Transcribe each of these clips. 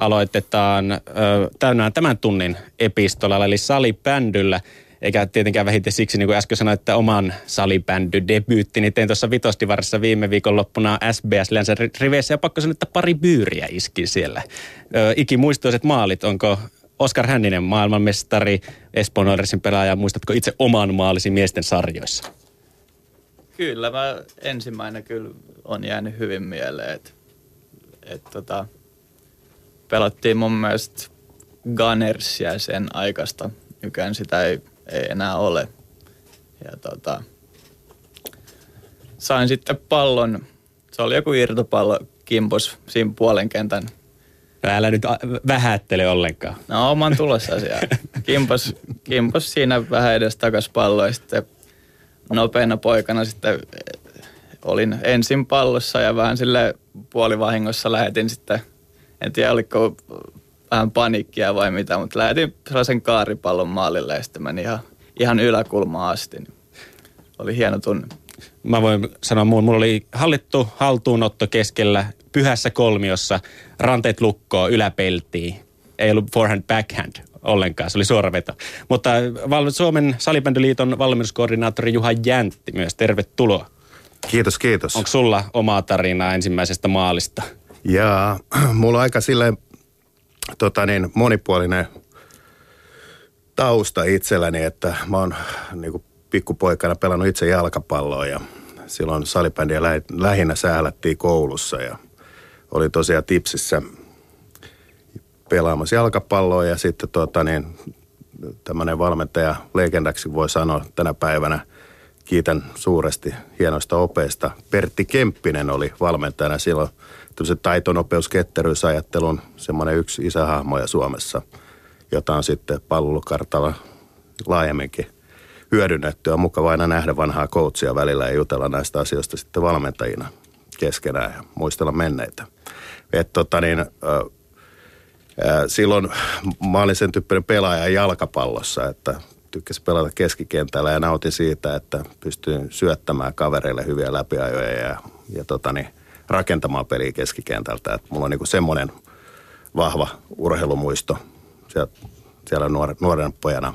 aloitetaan ö, täynnään tämän tunnin epistolalla, eli salibändyllä. Eikä tietenkään vähiten siksi, niin kuin äsken sanoin, että oman salibändy debyytti, niin tein tuossa Vitostivarissa viime viikonloppuna SBS Lensä riveissä ja pakko sanoa, että pari byyriä iski siellä. Ö, ikimuistoiset maalit, onko Oskar Hänninen maailmanmestari, Espoon Oilersin pelaaja, muistatko itse oman maalisi miesten sarjoissa? Kyllä, mä ensimmäinen kyllä on jäänyt hyvin mieleen, että et tota, pelattiin mun mielestä Gunnersia sen aikasta. Nykyään sitä ei, ei enää ole. Ja tota, sain sitten pallon, se oli joku irtopallo, kimpos siinä puolen kentän Älä nyt vähättele ollenkaan. No oman tulossa siellä. Kimpos, kimpos siinä vähän edes takas palloa ja sitten nopeana poikana sitten eh, olin ensin pallossa ja vähän sille puolivahingossa lähetin sitten, en tiedä oliko vähän panikkia vai mitä, mutta lähetin sellaisen kaaripallon maalille ja sitten meni ihan, ihan yläkulmaan asti. Oli hieno tunne. Mä voin sanoa muun, mulla oli hallittu haltuunotto keskellä pyhässä kolmiossa, ranteet lukkoon, yläpeltiin. Ei ollut forehand backhand ollenkaan, se oli suora veto. Mutta Suomen salibändyliiton valmennuskoordinaattori Juha Jäntti myös, tervetuloa. Kiitos, kiitos. Onko sulla omaa tarinaa ensimmäisestä maalista? Jaa, mulla on aika silleen tota niin, monipuolinen tausta itselläni, että mä oon niin kuin pikkupoikana pelannut itse jalkapalloa ja silloin salibändiä lähinnä säälättiin koulussa ja oli tosiaan tipsissä pelaamassa jalkapalloa ja sitten tota niin, tämmöinen valmentaja legendaksi voi sanoa tänä päivänä, kiitän suuresti hienoista opeista. Pertti Kemppinen oli valmentajana silloin tämmöisen taitonopeus, ketteryysajattelun semmoinen yksi isähahmoja Suomessa, jota on sitten palvelukartalla laajemminkin hyödynnetty. On mukava aina nähdä vanhaa coachia välillä ja jutella näistä asioista sitten valmentajina keskenään ja muistella menneitä. Et tota niin, silloin mä olin sen tyyppinen pelaaja jalkapallossa, että tykkäsin pelata keskikentällä ja nautin siitä, että pystyin syöttämään kavereille hyviä läpiajoja ja, ja tota niin, rakentamaan peliä keskikentältä. Et mulla on niinku semmoinen vahva urheilumuisto siellä, siellä nuor, nuoren pojana,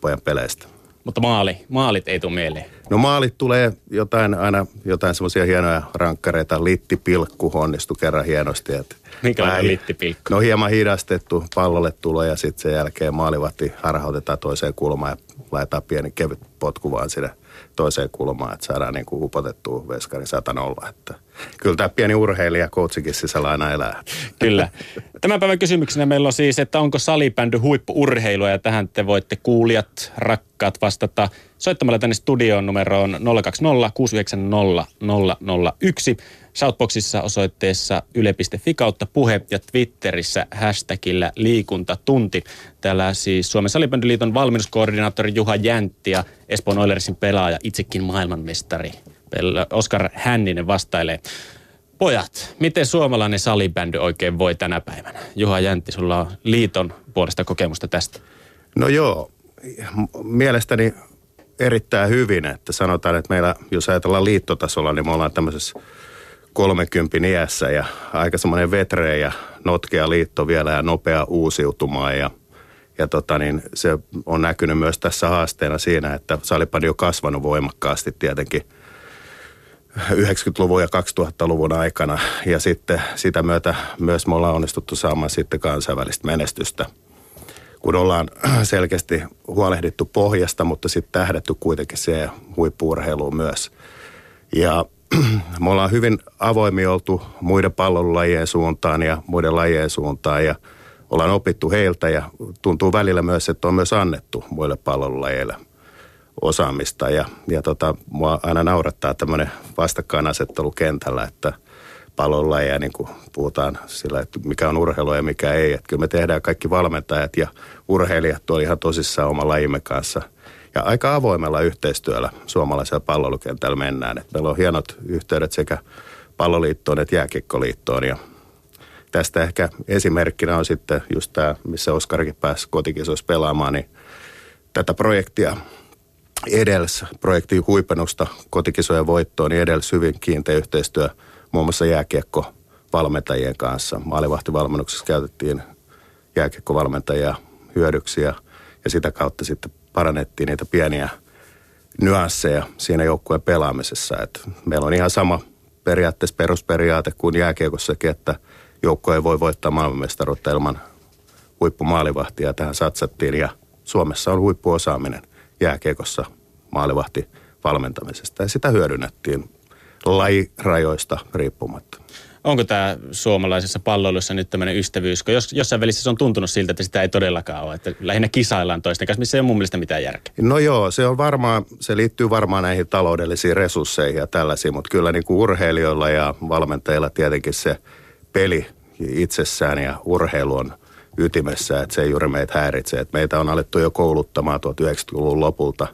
pojan peleistä. Mutta maali, maalit ei tule mieleen. No maalit tulee jotain aina, jotain semmoisia hienoja rankkareita. Littipilkku onnistui kerran hienosti. Että on littipilkku? No hieman hidastettu pallolle tulo ja sitten sen jälkeen maalivahti harhautetaan toiseen kulmaan ja laitetaan pieni kevyt potku vaan sinne toiseen kulmaan, että saadaan niin kuin upotettua veskari satanolla. Että kyllä tämä pieni urheilija coachikin sisällä aina elää. Kyllä. Tämän päivän kysymyksenä meillä on siis, että onko salibändy huippuurheilua ja tähän te voitte kuulijat, rakkaat vastata soittamalla tänne studioon numeroon 020 690 001. Shoutboxissa osoitteessa yle.fi kautta puhe ja Twitterissä hashtagillä liikuntatunti. Täällä siis Suomen salibändyliiton valmennuskoordinaattori Juha Jäntti ja Espoon Oilersin pelaaja, itsekin maailmanmestari Oskar Hänninen vastailee. Pojat, miten suomalainen salibändy oikein voi tänä päivänä? Juha Jäntti, sulla on liiton puolesta kokemusta tästä. No joo, mielestäni erittäin hyvin, että sanotaan, että meillä, jos ajatellaan liittotasolla, niin me ollaan tämmöisessä 30 iässä ja aika semmoinen vetre ja notkea liitto vielä ja nopea uusiutumaan ja ja tota niin, se on näkynyt myös tässä haasteena siinä, että salipadi on kasvanut voimakkaasti tietenkin 90-luvun ja 2000-luvun aikana. Ja sitten sitä myötä myös me ollaan onnistuttu saamaan sitten kansainvälistä menestystä. Kun ollaan selkeästi huolehdittu pohjasta, mutta sitten tähdetty kuitenkin se huippuurheiluun myös. Ja me ollaan hyvin avoimia oltu muiden pallonlajien suuntaan ja muiden lajien suuntaan ja ollaan opittu heiltä ja tuntuu välillä myös, että on myös annettu muille pallonlajeille osaamista ja, ja tota, mua aina naurattaa tämmöinen vastakkainasettelu kentällä, että pallonlajeja niin kuin puhutaan sillä, että mikä on urheilu ja mikä ei. Että kyllä me tehdään kaikki valmentajat ja urheilijat tuolla ihan tosissaan oma lajimme kanssa – ja aika avoimella yhteistyöllä suomalaisella palloilukentällä mennään. Et meillä on hienot yhteydet sekä palloliittoon että jääkikkoliittoon ja tästä ehkä esimerkkinä on sitten just tämä, missä Oskarkin pääsi kotikisoissa pelaamaan, niin tätä projektia edels, projektin huipennusta kotikisojen voittoon, niin edels hyvin kiinteä yhteistyö muun muassa jääkiekko valmentajien kanssa. Maalivahtivalmennuksessa käytettiin jääkiekkovalmentajia hyödyksiä ja sitä kautta sitten parannettiin niitä pieniä nyansseja siinä joukkueen pelaamisessa. Et meillä on ihan sama periaatteessa perusperiaate kuin jääkiekossakin, että joukko ei voi voittaa maailmanmestaruutta ilman huippumaalivahtia. Tähän satsattiin ja Suomessa on huippuosaaminen jääkiekossa maalivahti valmentamisesta ja sitä hyödynnettiin lajirajoista riippumatta. Onko tämä suomalaisessa palloilussa nyt tämmöinen ystävyys, kun jos, jossain välissä se on tuntunut siltä, että sitä ei todellakaan ole, että lähinnä kisaillaan toisten kanssa, missä ei ole mun mielestä mitään järkeä. No joo, se on varmaan, se liittyy varmaan näihin taloudellisiin resursseihin ja tällaisiin, mutta kyllä niin kuin urheilijoilla ja valmentajilla tietenkin se peli itsessään ja urheilu on ytimessä, että se ei juuri meitä häiritse. Että meitä on alettu jo kouluttamaan 1990-luvun lopulta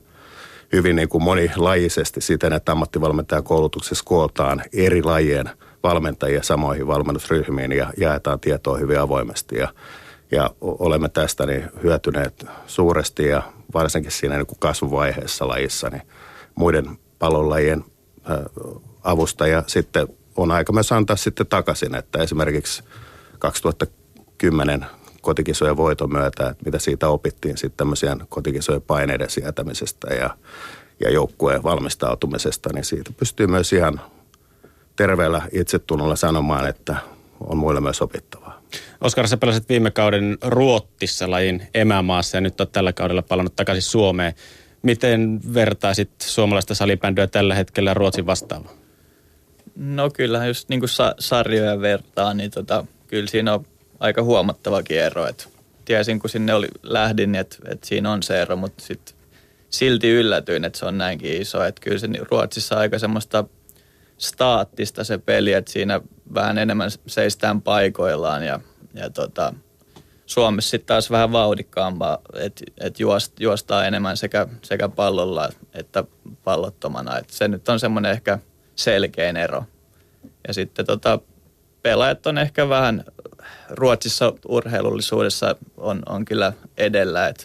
hyvin niin kuin monilajisesti siten, että ammattivalmentajakoulutuksessa kootaan eri lajien valmentajia samoihin valmennusryhmiin ja jaetaan tietoa hyvin avoimesti. Ja, ja olemme tästä niin hyötyneet suuresti ja varsinkin siinä niin kuin kasvuvaiheessa lajissa niin muiden pallonlajien avusta ja sitten on aika myös antaa sitten takaisin, että esimerkiksi 2010 kotikisojen voiton myötä, että mitä siitä opittiin sitten tämmöisiä kotikisojen paineiden sietämisestä ja, ja joukkueen valmistautumisesta, niin siitä pystyy myös ihan terveellä itsetunnolla sanomaan, että on muille myös opittavaa. Oskar, sä pelasit viime kauden Ruottissa lajin emämaassa ja nyt on tällä kaudella palannut takaisin Suomeen. Miten vertaisit suomalaista salibändyä tällä hetkellä Ruotsin vastaavaan? No kyllähän just niin kuin sa- sarjoja vertaa, niin tota, kyllä siinä on aika huomattavakin ero. Et tiesin, kun sinne oli, lähdin, että et siinä on se ero, mutta sit silti yllätyin, että se on näinkin iso. Että kyllä se Ruotsissa aika semmoista staattista se peli, että siinä vähän enemmän seistään paikoillaan ja, ja tota, Suomessa sitten taas vähän vauhdikkaampaa, että et juost, juostaa enemmän sekä, sekä pallolla että pallottomana. Et se nyt on semmoinen ehkä selkein ero. Ja sitten tota, pelaajat on ehkä vähän Ruotsissa urheilullisuudessa on, on kyllä edellä, että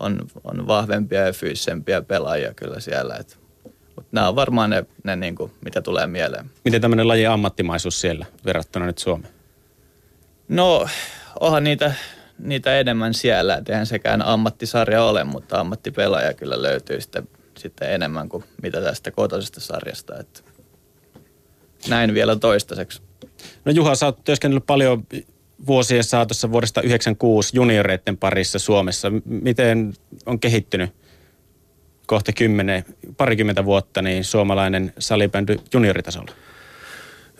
on, on vahvempia ja fyysisempiä pelaajia kyllä siellä. Että, mutta nämä on varmaan ne, ne niin kuin, mitä tulee mieleen. Miten tämmöinen laji ammattimaisuus siellä verrattuna nyt Suomeen? No, onhan niitä, niitä enemmän siellä. Et eihän sekään ammattisarja ole, mutta ammattipelaaja kyllä löytyy sitten, sitten enemmän kuin mitä tästä kotoisesta sarjasta. Että näin vielä toistaiseksi. No Juha, sä oot työskennellyt paljon vuosien saatossa vuodesta 96 junioreiden parissa Suomessa. Miten on kehittynyt kohta kymmenen, parikymmentä vuotta niin suomalainen salibändy junioritasolla?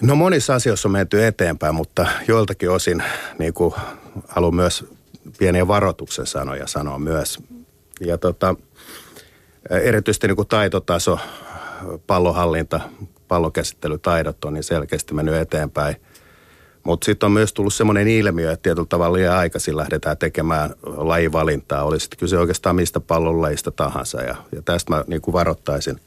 No monissa asioissa on menty eteenpäin, mutta joiltakin osin niin kuin haluan myös pieniä varoituksen sanoja sanoa myös. Ja tota, erityisesti niin kuin taitotaso, pallohallinta, pallokäsittelytaidot on niin selkeästi mennyt eteenpäin – mutta sitten on myös tullut semmoinen ilmiö, että tietyllä tavalla liian aikaisin lähdetään tekemään lajivalintaa. Oli sitten kyse oikeastaan mistä pallonlajista tahansa. Ja, ja tästä mä niin kuin varoittaisin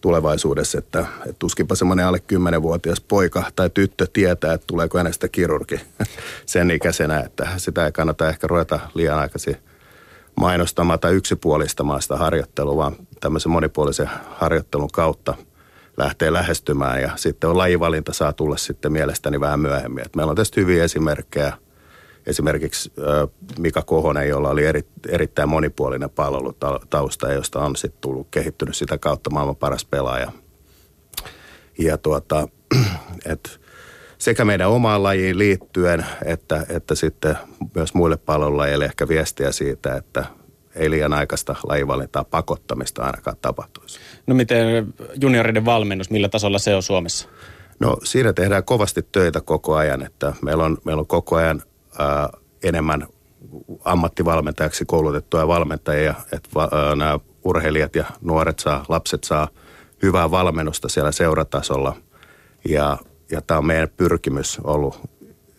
tulevaisuudessa, että, että tuskinpa semmoinen alle 10-vuotias poika tai tyttö tietää, että tuleeko hänestä kirurgi sen ikäisenä, että sitä ei kannata ehkä ruveta liian aikaisin mainostamaan tai yksipuolistamaan sitä harjoittelua, vaan tämmöisen monipuolisen harjoittelun kautta – lähtee lähestymään ja sitten on lajivalinta saa tulla sitten mielestäni vähän myöhemmin. Et meillä on tästä hyviä esimerkkejä. Esimerkiksi Mika Kohonen, jolla oli eri, erittäin monipuolinen palvelutausta, josta on sitten tullut kehittynyt sitä kautta maailman paras pelaaja. Ja tuota, et sekä meidän omaan lajiin liittyen, että, että sitten myös muille palvelulajeille ehkä viestiä siitä, että ei liian aikaista lajivalintaa pakottamista ainakaan tapahtuisi. No miten junioriden valmennus, millä tasolla se on Suomessa? No siinä tehdään kovasti töitä koko ajan, että meillä on, meillä on koko ajan ää, enemmän ammattivalmentajaksi koulutettuja valmentajia, että va, ää, nämä urheilijat ja nuoret saa, lapset saa hyvää valmennusta siellä seuratasolla. Ja, ja tämä on meidän pyrkimys ollut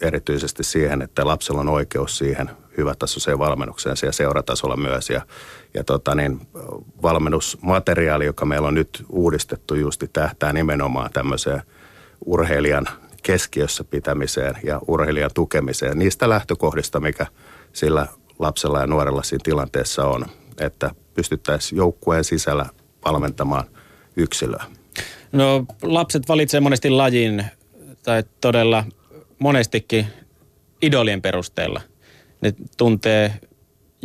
erityisesti siihen, että lapsella on oikeus siihen hyvätasoiseen valmennukseen siellä seuratasolla myös. Ja, ja tota niin, valmennusmateriaali, joka meillä on nyt uudistettu, justi tähtää nimenomaan tämmöiseen urheilijan keskiössä pitämiseen ja urheilijan tukemiseen. Niistä lähtökohdista, mikä sillä lapsella ja nuorella siinä tilanteessa on, että pystyttäisiin joukkueen sisällä valmentamaan yksilöä. No lapset valitsevat monesti lajin tai todella monestikin idolien perusteella. Ne tuntee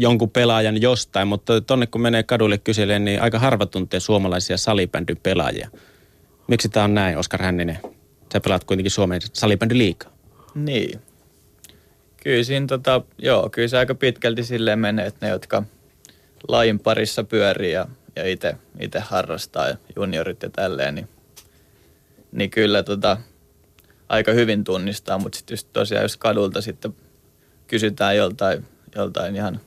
jonkun pelaajan jostain, mutta tonne kun menee kadulle kyselemään, niin aika harva tuntee suomalaisia salibändyn pelaajia. Miksi tämä on näin, Oskar Hänninen? Sä pelaat kuitenkin Suomen salibändy liikaa. Niin. Kyllä siinä tota, joo, kyllä se aika pitkälti silleen menee, että ne, jotka lajin parissa pyörii ja, ja itse harrastaa ja juniorit ja tälleen, niin, niin kyllä tota, aika hyvin tunnistaa, mutta sitten tosiaan jos kadulta sitten kysytään joltain, joltain ihan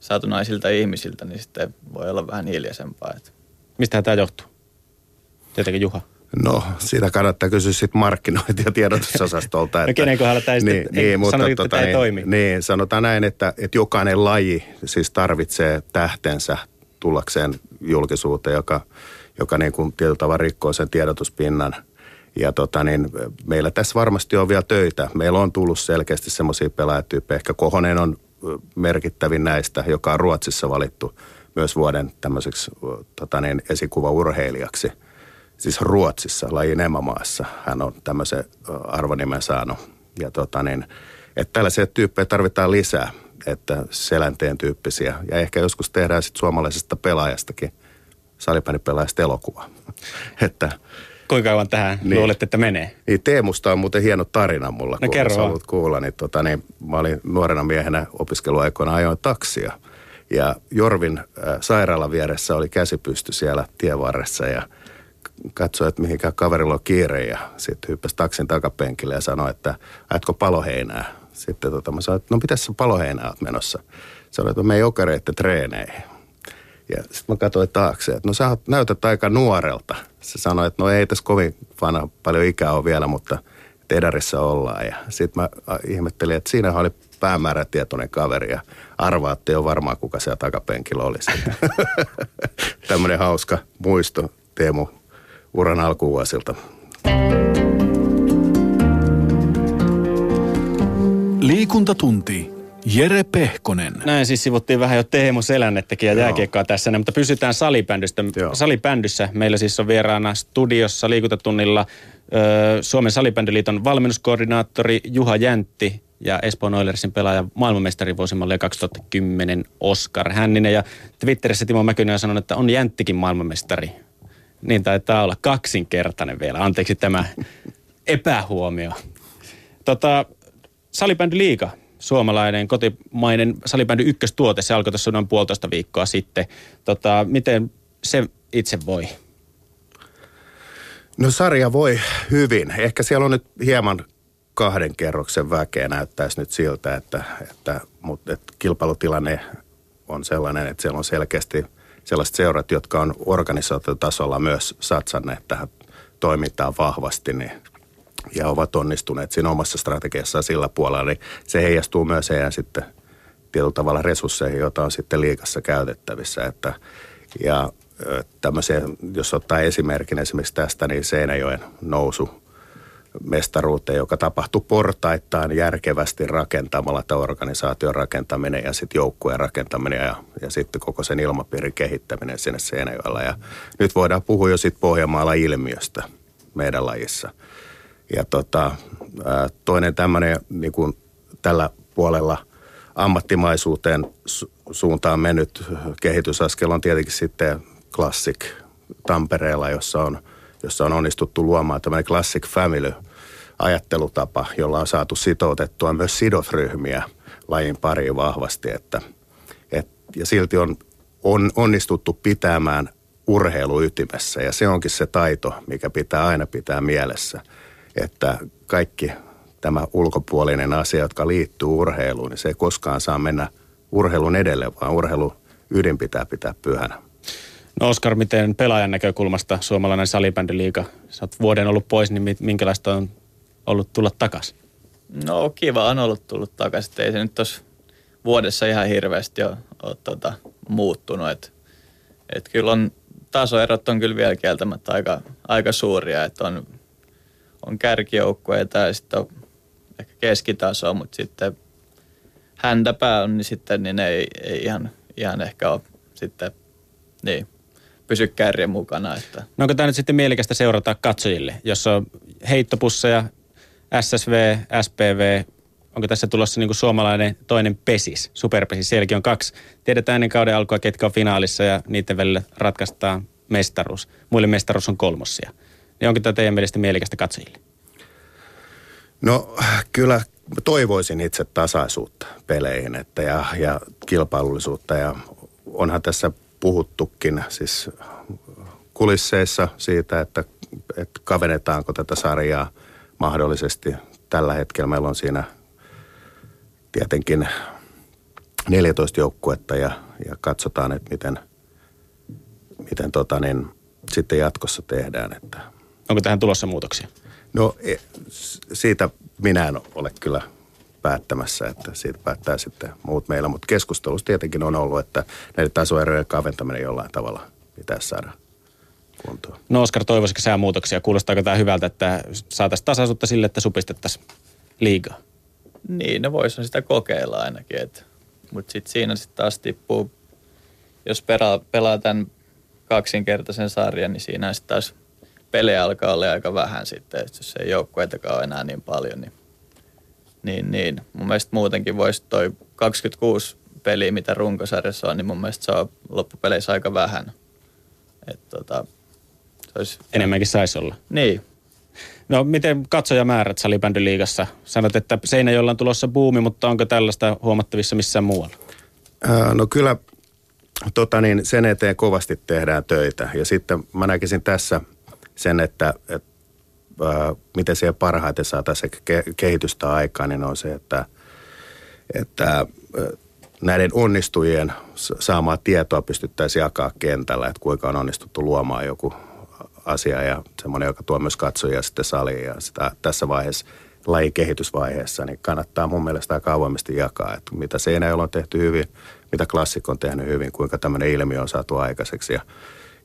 saatunaisilta ihmisiltä, niin sitten voi olla vähän hiljaisempaa. Mistä tämä johtuu? Tietenkin Juha. No, siitä kannattaa kysyä sitten markkinointi- ja tiedotusosastolta. no kenen kohdalla tämä niin, niin, mutta, tota, tämä ei niin, toimi. Niin, sanotaan näin, että, että jokainen laji siis tarvitsee tähtensä tullakseen julkisuuteen, joka, joka niin kuin tietyllä tavalla rikkoo sen tiedotuspinnan. Ja tota niin, meillä tässä varmasti on vielä töitä. Meillä on tullut selkeästi semmoisia pelaajatyyppejä. Ehkä Kohonen on merkittävin näistä, joka on Ruotsissa valittu myös vuoden tämmöiseksi tota niin, esikuva-urheilijaksi. Siis Ruotsissa, lajin emämaassa. Hän on tämmöisen arvonimen saanut. Ja tota niin, että tällaisia tyyppejä tarvitaan lisää, että selänteen tyyppisiä. Ja ehkä joskus tehdään sitten suomalaisesta pelaajastakin, salipänipelaajasta elokuva. että Kuinka kauan tähän niin. luulette, että menee? Niin Teemusta on muuten hieno tarina mulla, no, kun kerro haluat kuulla. Niin, tota, niin, mä olin nuorena miehenä opiskeluaikoina ajoin taksia. Ja Jorvin äh, sairaalan vieressä oli käsipysty siellä tievarressa ja katsoi, että mihinkä kaverilla on kiire ja sitten hyppäsi taksin takapenkille ja sanoi, että ajatko paloheinää? Sitten tota, mä sanoin, että no pitäisi paloheinää oot menossa? Sanoin, että me ei okareitte treeneihin. Ja sitten mä katsoin taakse, että no sä näytät aika nuorelta. Se sanoi, että no ei tässä kovin vana, paljon ikää ole vielä, mutta Tedarissa ollaan. Ja sitten mä ihmettelin, että siinä oli päämäärätietoinen kaveri ja arvaatte jo varmaan, kuka siellä takapenkillä oli. Tämmöinen hauska muisto Teemu uran alkuvuosilta. Liikuntatunti. Jere Pehkonen. Näin siis sivuttiin vähän jo Teemu Selännettäkin ja jääkiekkoa tässä, mutta pysytään salibändystä. salibändyssä. Meillä siis on vieraana studiossa liikuntatunnilla Suomen salibändyliiton valmennuskoordinaattori Juha Jäntti ja Espoon Oilersin pelaaja maailmanmestari vuosimallia 2010 Oskar Hänninen. Ja Twitterissä Timo Mäkynen on sanonut, että on Jänttikin maailmanmestari. Niin taitaa olla kaksinkertainen vielä. Anteeksi tämä epähuomio. Tota, salibändy liiga suomalainen kotimainen salibändy ykköstuote. Se alkoi tuossa noin puolitoista viikkoa sitten. Tota, miten se itse voi? No sarja voi hyvin. Ehkä siellä on nyt hieman kahden kerroksen väkeä näyttäisi nyt siltä, että, että, mutta, että kilpailutilanne on sellainen, että siellä on selkeästi sellaiset seurat, jotka on organisaatiotasolla myös satsanneet tähän toimintaan vahvasti, niin ja ovat onnistuneet siinä omassa strategiassaan sillä puolella, niin se heijastuu myös heidän sitten tietyllä tavalla resursseihin, joita on sitten liikassa käytettävissä. Että, ja jos ottaa esimerkin esimerkiksi tästä, niin Seinäjoen nousu mestaruuteen, joka tapahtui portaittain järkevästi rakentamalla tämä organisaation rakentaminen ja sitten joukkueen rakentaminen ja, ja sitten koko sen ilmapiirin kehittäminen sinne Seinäjoella. Ja nyt voidaan puhua jo sitten Pohjanmaalla ilmiöstä meidän lajissa – ja tota, toinen tämmöinen niin kuin tällä puolella ammattimaisuuteen su- suuntaan mennyt kehitysaskel on tietenkin sitten Classic Tampereella, jossa on, jossa on onnistuttu luomaan tämmöinen Classic Family ajattelutapa, jolla on saatu sitoutettua myös sidosryhmiä lajin pariin vahvasti. Että, et, ja silti on, on onnistuttu pitämään urheilu ytimessä ja se onkin se taito, mikä pitää aina pitää mielessä – että kaikki tämä ulkopuolinen asia, jotka liittyy urheiluun, niin se ei koskaan saa mennä urheilun edelle, vaan urheilu ydin pitää pitää pyhänä. No Oskar, miten pelaajan näkökulmasta suomalainen salibändyliiga? Sä oot vuoden ollut pois, niin minkälaista on ollut tulla takaisin? No kiva on ollut tullut takaisin. Ei se nyt tuossa vuodessa ihan hirveästi ole, ole tuota, muuttunut. Et, et kyllä on, tasoerot on kyllä vielä kieltämättä aika, aika suuria. Että on on kärkijoukkueita ja sitten on ehkä keskitaso, mutta sitten häntäpää on, niin sitten niin ei, ei ihan, ihan ehkä ole sitten niin, pysy kärjen mukana. Että. No onko tämä nyt sitten mielekästä seurata katsojille, jos on heittopusseja SSV, SPV, onko tässä tulossa niin suomalainen toinen pesis, superpesis. Sielläkin on kaksi. Tiedetään ennen kauden alkua, ketkä on finaalissa ja niiden välillä ratkaistaan mestaruus. Muille mestaruus on kolmossia. Niin onko tämä teidän mielestä mielekästä katsojille? No kyllä toivoisin itse tasaisuutta peleihin että ja, ja kilpailullisuutta ja onhan tässä puhuttukin siis kulisseissa siitä, että, että kavennetaanko tätä sarjaa mahdollisesti. Tällä hetkellä meillä on siinä tietenkin 14 joukkuetta ja, ja katsotaan, että miten, miten tota niin, sitten jatkossa tehdään. Että. Onko tähän tulossa muutoksia? No e, siitä minä en ole kyllä päättämässä, että siitä päättää sitten muut meillä. Mutta keskustelussa tietenkin on ollut, että näiden tasoerojen kaventaminen jollain tavalla pitäisi saada kuntoon. No Oskar, toivoisiko sää muutoksia? Kuulostaako tämä hyvältä, että saataisiin tasaisuutta sille, että supistettaisiin liigaa? Niin, ne voisi sitä kokeilla ainakin. Mutta sitten siinä sitten taas tippuu, jos pelaa, pelaa tämän kaksinkertaisen sarjan, niin siinä sitten taas pelejä alkaa olla aika vähän sitten. Et jos ei joukkueitakaan ole enää niin paljon, niin, niin, niin. mun mielestä muutenkin voisi toi 26 peliä, mitä runkosarjassa on, niin mun mielestä se on loppupeleissä aika vähän. Et tota, se olisi... Enemmänkin saisi olla. Niin, No miten katsojamäärät salibändyliigassa? Sanot, että Seinäjoella on tulossa buumi, mutta onko tällaista huomattavissa missään muualla? Ää, no kyllä tota niin, sen eteen kovasti tehdään töitä. Ja sitten mä näkisin tässä sen, että, että ää, miten siellä parhaiten saataisiin ke- kehitystä aikaan, niin on se, että, että näiden onnistujien saamaa tietoa pystyttäisiin jakaa kentällä, että kuinka on onnistuttu luomaan joku asia ja semmoinen, joka tuo myös katsojia sitten saliin. Ja sitä tässä vaiheessa lajikehitysvaiheessa, niin kannattaa mun mielestä aika avoimesti jakaa, että mitä Seinäjoella on tehty hyvin, mitä klassikko on tehnyt hyvin, kuinka tämmöinen ilmiö on saatu aikaiseksi. Ja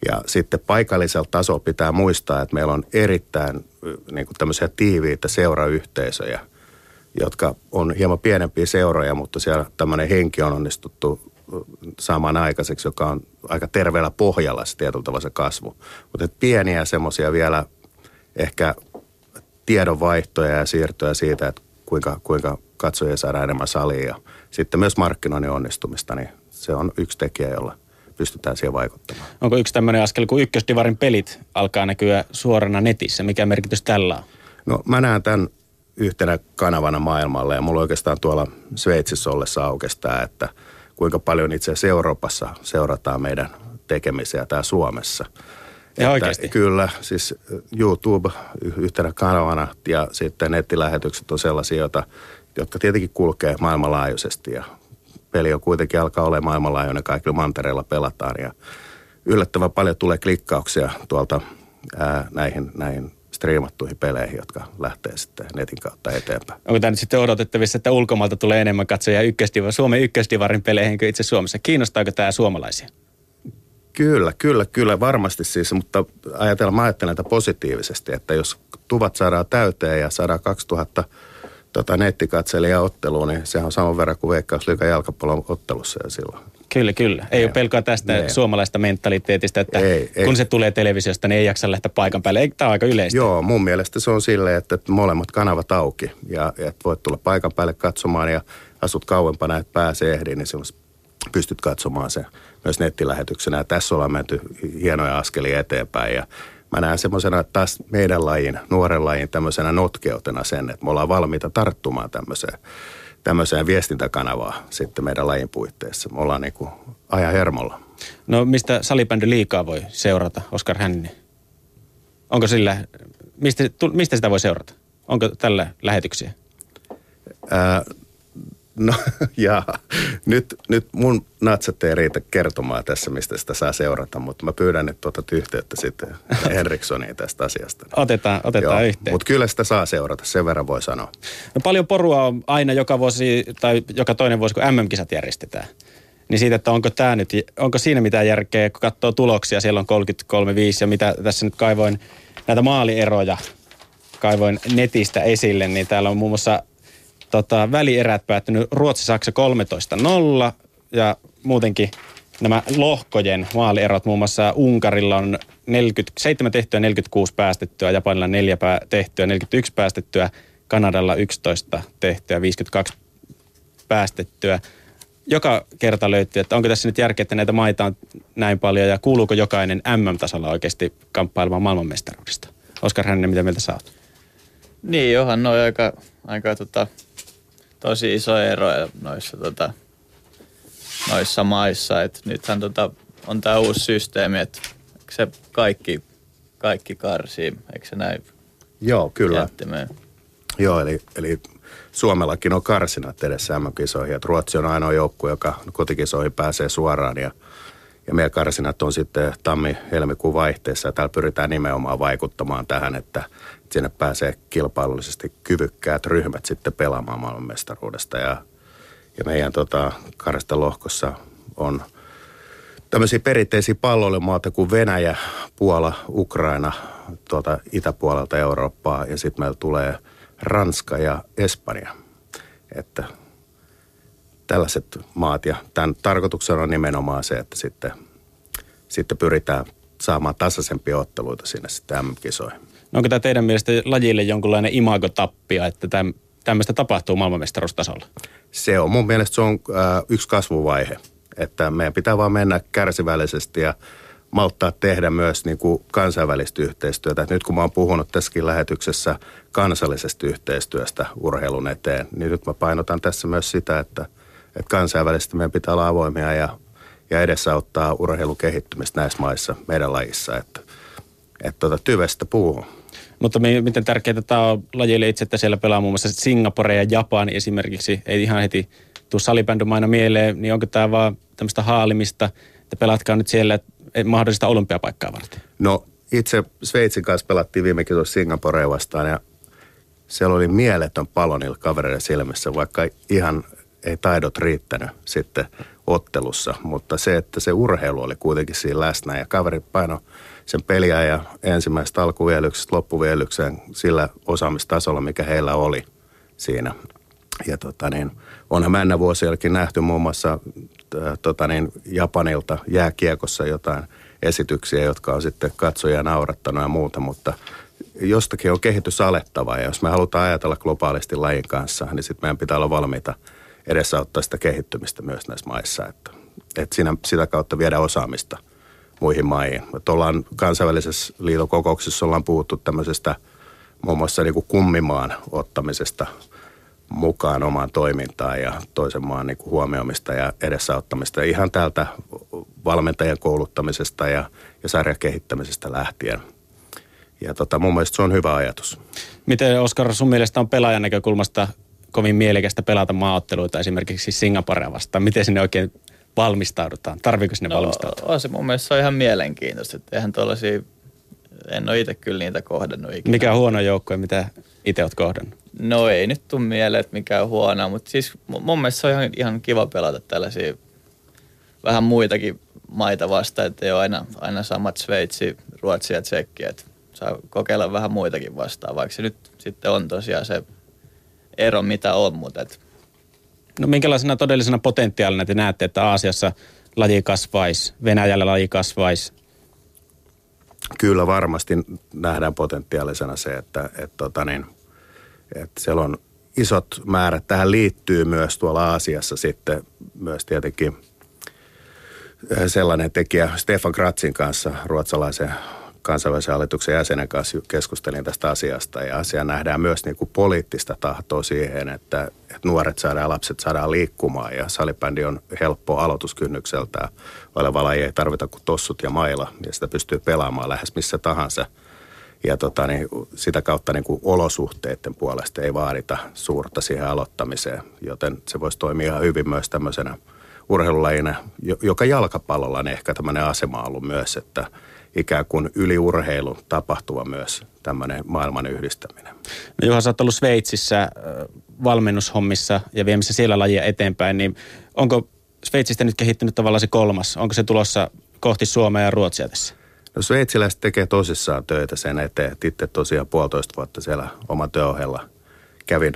ja sitten paikallisella tasolla pitää muistaa, että meillä on erittäin niin kuin tämmöisiä tiiviitä seurayhteisöjä, jotka on hieman pienempiä seuroja, mutta siellä tämmöinen henki on onnistuttu saamaan aikaiseksi, joka on aika terveellä pohjalla se tietyllä tavalla se kasvu. Mutta pieniä semmoisia vielä ehkä tiedonvaihtoja ja siirtoja siitä, että kuinka, kuinka katsojia saadaan enemmän saliin ja sitten myös markkinoinnin onnistumista, niin se on yksi tekijä, jolla pystytään siihen vaikuttamaan. Onko yksi tämmöinen askel, kun ykkösdivarin pelit alkaa näkyä suorana netissä? Mikä merkitys tällä on? No mä näen tämän yhtenä kanavana maailmalle ja mulla oikeastaan tuolla Sveitsissä ollessa aukestaa, että – kuinka paljon itse asiassa Euroopassa seurataan meidän tekemisiä täällä Suomessa. Ja oikeasti? Kyllä, siis YouTube yhtenä kanavana ja sitten nettilähetykset on sellaisia, joita, jotka tietenkin kulkee maailmanlaajuisesti ja peli on kuitenkin alkaa olemaan maailmanlaajuinen, kaikilla mantereilla pelataan ja yllättävän paljon tulee klikkauksia tuolta ää, näihin, näihin striimattuihin peleihin, jotka lähtee sitten netin kautta eteenpäin. Onko tämä nyt sitten odotettavissa, että ulkomailta tulee enemmän katsoja ykkösdiva, Suomen ykkösdivarin peleihin kuin itse Suomessa? Kiinnostaako tämä suomalaisia? Kyllä, kyllä, kyllä varmasti siis, mutta ajatellaan, mä ajattelen tätä positiivisesti, että jos tuvat saadaan täyteen ja saadaan 2000 tota, otteluun, niin sehän on saman verran kuin Veikkausliikan jalkapallon ottelussa ja silloin. Kyllä, kyllä. Ei, ei ole pelkoa tästä ei. suomalaista mentaliteetistä, että ei, kun ei. se tulee televisiosta, niin ei jaksa lähteä paikan päälle. Tämä on aika yleistä. Joo, mun mielestä se on silleen, että molemmat kanavat auki ja että voit tulla paikan päälle katsomaan ja asut kauempana, että pääsee ehdiin, niin silloin pystyt katsomaan se myös nettilähetyksenä. Ja tässä ollaan menty hienoja askelia eteenpäin ja mä näen semmoisena taas meidän lajin, nuoren lajin tämmöisenä notkeutena sen, että me ollaan valmiita tarttumaan tämmöiseen, tämmöiseen viestintäkanavaan sitten meidän lajin puitteissa. Me ollaan niin kuin ajan hermolla. No mistä salibändy liikaa voi seurata, Oskar Hänninen? Onko sillä, mistä, mistä sitä voi seurata? Onko tällä lähetyksiä? Ää, No ja nyt, nyt mun natsat ei riitä kertomaan tässä, mistä sitä saa seurata, mutta mä pyydän, että otat yhteyttä sitten Henrikssoniin tästä asiasta. Otetaan, otetaan Joo, yhteen. Mutta kyllä sitä saa seurata, sen verran voi sanoa. No paljon porua on aina joka vuosi tai joka toinen vuosi, kun MM-kisat järjestetään. Niin siitä, että onko, tää nyt, onko siinä mitään järkeä, kun katsoo tuloksia, siellä on 33-5 ja mitä tässä nyt kaivoin näitä maalieroja kaivoin netistä esille, niin täällä on muun muassa tota, välierät päättynyt Ruotsi-Saksa 13-0 ja muutenkin nämä lohkojen maalierot, muun muassa Unkarilla on 47 tehtyä, 46 päästettyä, Japanilla 4 pää, tehtyä, 41 päästettyä, Kanadalla 11 tehtyä, 52 päästettyä. Joka kerta löytyy, että onko tässä nyt järkeä, että näitä maita on näin paljon ja kuuluuko jokainen MM-tasolla oikeasti kamppailemaan maailmanmestaruudesta? Oskar Hänninen, mitä mieltä saat? Niin, johan ne on aika, aika tota, tosi iso ero noissa, tota, noissa maissa. Et nythän tota, on tämä uusi systeemi, että se kaikki, kaikki karsii, eikö se näin? Joo, kyllä. Jättimeen? Joo, eli, eli Suomellakin on karsinat edessä MM-kisoihin. Ruotsi on ainoa joukkue, joka kotikisoihin pääsee suoraan ja, ja meidän karsinat on sitten tammi-helmikuun vaihteessa. Ja täällä pyritään nimenomaan vaikuttamaan tähän, että sinne pääsee kilpailullisesti kyvykkäät ryhmät sitten pelaamaan maailmanmestaruudesta. Ja, ja meidän tota, karsista lohkossa on tämmöisiä perinteisiä palloilumaata kuin Venäjä, Puola, Ukraina tuolta itäpuolelta Eurooppaa ja sitten meillä tulee – Ranska ja Espanja. Että tällaiset maat ja tämän tarkoituksena on nimenomaan se, että sitten, sitten pyritään saamaan tasaisempia otteluita sinne sitten MM-kisoihin. Onko tämä teidän mielestä lajille jonkunlainen imagotappia, että täm, tämmöistä tapahtuu maailmanmestaruustasolla? Se on mun mielestä se on äh, yksi kasvuvaihe, että meidän pitää vaan mennä kärsivällisesti ja malttaa tehdä myös niin kuin kansainvälistä yhteistyötä. Et nyt kun mä oon puhunut tässäkin lähetyksessä kansallisesta yhteistyöstä urheilun eteen, niin nyt mä painotan tässä myös sitä, että, että kansainvälisesti meidän pitää olla avoimia ja, ja edesauttaa urheilun kehittymistä näissä maissa meidän lajissa, että, että tuota, tyvestä puuhun. Mutta miten tärkeää tämä on lajille itse, että siellä pelaa muun muassa Singapore ja Japani esimerkiksi, ei ihan heti tuu salibändymaina mieleen, niin onko tämä vaan tämmöistä haalimista, että pelatkaa nyt siellä, mahdollista olympiapaikkaa varten? No itse Sveitsin kanssa pelattiin viime tuossa Singaporeen vastaan ja siellä oli mieletön palo niillä kavereiden silmissä, vaikka ihan ei taidot riittänyt sitten ottelussa. Mutta se, että se urheilu oli kuitenkin siinä läsnä ja kaveri paino sen peliä ja ensimmäisestä alkuvielyksestä loppuvielykseen sillä osaamistasolla, mikä heillä oli siinä. Ja tota niin, onhan mennä vuosiakin nähty muun muassa äh, tota niin, Japanilta jääkiekossa jotain esityksiä, jotka on sitten katsojia naurattanut ja muuta, mutta jostakin on kehitys alettava ja jos me halutaan ajatella globaalisti lajin kanssa, niin sitten meidän pitää olla valmiita edesauttaa sitä kehittymistä myös näissä maissa, että, että siinä, sitä kautta viedä osaamista muihin maihin. Että ollaan kansainvälisessä liitokokouksessa ollaan puhuttu tämmöisestä muun muassa niin kuin kummimaan ottamisesta – mukaan omaan toimintaan ja toisen maan niin kuin huomioimista ja edesauttamista. Ihan täältä valmentajien kouluttamisesta ja, ja sarjan kehittämisestä lähtien. Ja tota, mun mielestä se on hyvä ajatus. Miten Oskar sun mielestä on pelaajan näkökulmasta kovin mielekästä pelata maaotteluita esimerkiksi Singaporea vastaan? Miten sinne oikein valmistaudutaan? Tarviiko sinne no, valmistautua? On se mun mielestä on ihan mielenkiintoista. Että eihän tuollaisia, en ole itse kyllä niitä kohdannut ikinä. Mikä on huono joukkue, mitä itse olet kohdannut? No ei nyt tule mieleen, että mikä on huono, mutta siis mun mielestä se on ihan, ihan kiva pelata tällaisia vähän muitakin maita vastaan, että ei ole aina, aina samat Sveitsi, Ruotsi ja Tsekki, että saa kokeilla vähän muitakin vastaan, vaikka se nyt sitten on tosiaan se ero, mitä on, mutta et... No minkälaisena todellisena potentiaalina te näette, että Aasiassa laji kasvaisi, Venäjällä laji kasvaisi? Kyllä varmasti nähdään potentiaalisena se, että, että tota niin, että siellä on isot määrät. Tähän liittyy myös tuolla Aasiassa sitten myös tietenkin eh, sellainen tekijä Stefan Kratsin kanssa, ruotsalaisen kansainvälisen hallituksen jäsenen kanssa keskustelin tästä asiasta. Ja asia nähdään myös niin kuin poliittista tahtoa siihen, että, että nuoret saadaan lapset saadaan liikkumaan. Ja salibändi on helppo aloituskynnykseltä oleva laji, ei tarvita kuin tossut ja maila ja sitä pystyy pelaamaan lähes missä tahansa – ja tota, niin sitä kautta niin kuin olosuhteiden puolesta ei vaadita suurta siihen aloittamiseen, joten se voisi toimia ihan hyvin myös tämmöisenä urheilulajina, joka jalkapallolla on ehkä tämmöinen asema ollut myös, että ikään kuin yliurheilu tapahtuva myös tämmöinen maailman yhdistäminen. No Juha, sä oot ollut Sveitsissä valmennushommissa ja viemässä siellä lajia eteenpäin, niin onko Sveitsistä nyt kehittynyt tavallaan se kolmas? Onko se tulossa kohti Suomea ja Ruotsia tässä? No sveitsiläiset tekee tosissaan töitä sen eteen, että itse tosiaan puolitoista vuotta siellä oman työohella kävin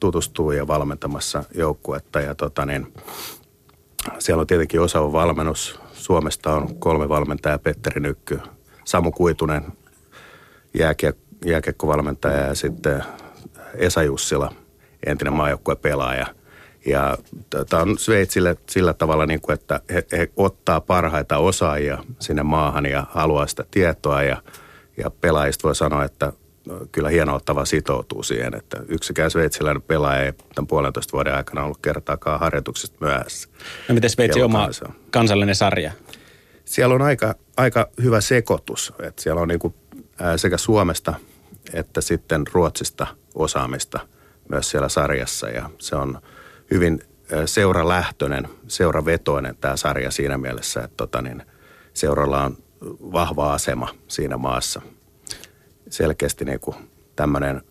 tutustuu ja valmentamassa joukkuetta ja tota niin, siellä on tietenkin osaava valmennus. Suomesta on kolme valmentajaa, Petteri Nykky, Samu Kuitunen, jääkiek- jääkiekkovalmentaja ja sitten Esa Jussila, entinen maajoukkueen pelaaja. Ja tämä on Sveitsille sillä tavalla, niin kuin, että he, he ottaa parhaita osaajia sinne maahan ja haluaa sitä tietoa. Ja, ja pelaajista voi sanoa, että kyllä hienoa tava sitoutuu siihen, että yksikään sveitsiläinen pelaaja ei tämän puolentoista vuoden aikana ollut kertaakaan harjoituksesta myöhässä. No miten Sveitsi oma kansallinen sarja? Siellä on aika, aika hyvä sekoitus. Että siellä on niin kuin sekä Suomesta että sitten Ruotsista osaamista myös siellä sarjassa. Ja se on hyvin seuralähtöinen, seuravetoinen tämä sarja siinä mielessä, että tota niin, seuralla on vahva asema siinä maassa. Selkeästi niin kuin tämmöinen.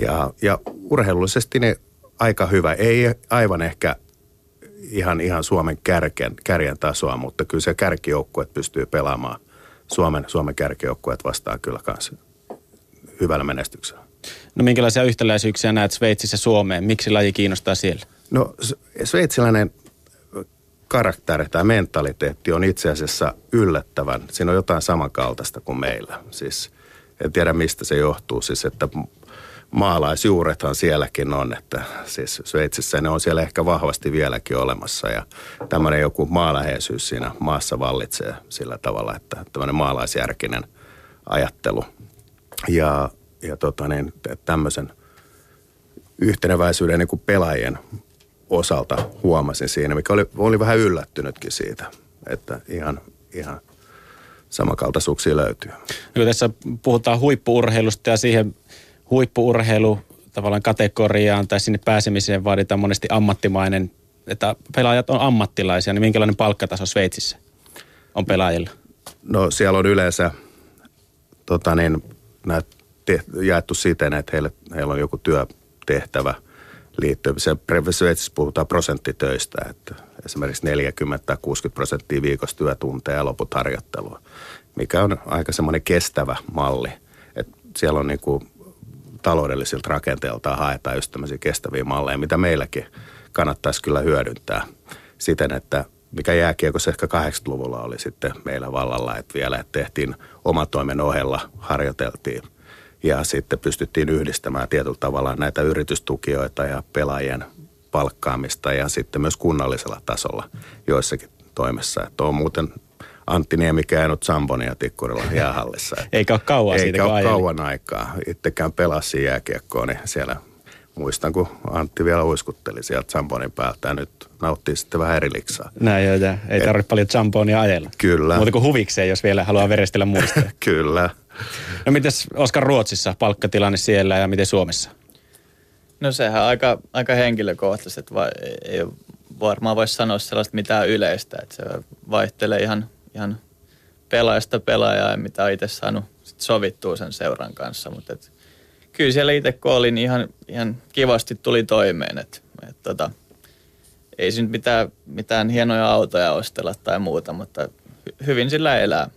Ja, ja urheilullisesti ne aika hyvä. Ei aivan ehkä ihan, ihan Suomen kärken, kärjen tasoa, mutta kyllä se kärkijoukkuet pystyy pelaamaan Suomen, Suomen kärkijoukkueet vastaan kyllä kanssa hyvällä menestyksellä. No minkälaisia yhtäläisyyksiä näet Sveitsissä Suomeen? Miksi laji kiinnostaa siellä? No sveitsiläinen karakteri tai mentaliteetti on itse asiassa yllättävän. Siinä on jotain samankaltaista kuin meillä. Siis en tiedä mistä se johtuu. Siis että maalaisjuurethan sielläkin on, että siis Sveitsissä ne on siellä ehkä vahvasti vieläkin olemassa ja tämmöinen joku maaläheisyys siinä maassa vallitsee sillä tavalla, että tämmöinen maalaisjärkinen ajattelu ja, ja tota niin, tämmöisen yhteneväisyyden niin pelaajien osalta huomasin siinä, mikä oli, oli vähän yllättynytkin siitä, että ihan, ihan samankaltaisuuksia löytyy. No, tässä puhutaan huippuurheilusta ja siihen huippuurheilu tavallaan kategoriaan tai sinne pääsemiseen vaaditaan monesti ammattimainen, että pelaajat on ammattilaisia, niin minkälainen palkkataso Sveitsissä on pelaajilla? No siellä on yleensä tota niin, jaettu siten, että heille, heillä on joku työtehtävä liittyen. Se Sveitsissä puhutaan prosenttitöistä, että esimerkiksi 40 60 prosenttia viikossa työtunteja ja loput harjoittelua, mikä on aika semmoinen kestävä malli. että siellä on niin kuin taloudellisilta rakenteeltaan haetaan just tämmöisiä kestäviä malleja, mitä meilläkin kannattaisi kyllä hyödyntää siten, että mikä jääkiekossa ehkä 80-luvulla oli sitten meillä vallalla, että vielä että tehtiin omatoimen ohella, harjoiteltiin ja sitten pystyttiin yhdistämään tietyllä tavalla näitä yritystukijoita ja pelaajien palkkaamista ja sitten myös kunnallisella tasolla joissakin toimessa. Että on muuten Antti Niemi käynyt Sambonia Tikkurilla jäähallissa. Eikä ole kauan siitä, Eikä ole kauan aikaa. Itsekään pelasi jääkiekkoa, niin siellä muistan, kun Antti vielä uiskutteli sieltä Sambonin päältä ja nyt nauttii sitten vähän eri liksaa. Näin joo, ei tarvitse paljon Zambonia ajella. Kyllä. Muuta kuin huvikseen, jos vielä haluaa verestellä muista. Kyllä. No miten Oskar Ruotsissa, palkkatilanne siellä ja miten Suomessa? No sehän on aika, aika henkilökohtaisesti, että va, ei varmaan voisi sanoa sellaista mitään yleistä, että se vaihtelee ihan ihan pelaajasta pelaajaa, mitä on itse saanut sit sovittua sen seuran kanssa. Mutta et, kyllä siellä itse kun olin, niin ihan, ihan kivasti tuli toimeen. Et, et, tota, ei se nyt mitään, mitään hienoja autoja ostella tai muuta, mutta hy, hyvin sillä elää.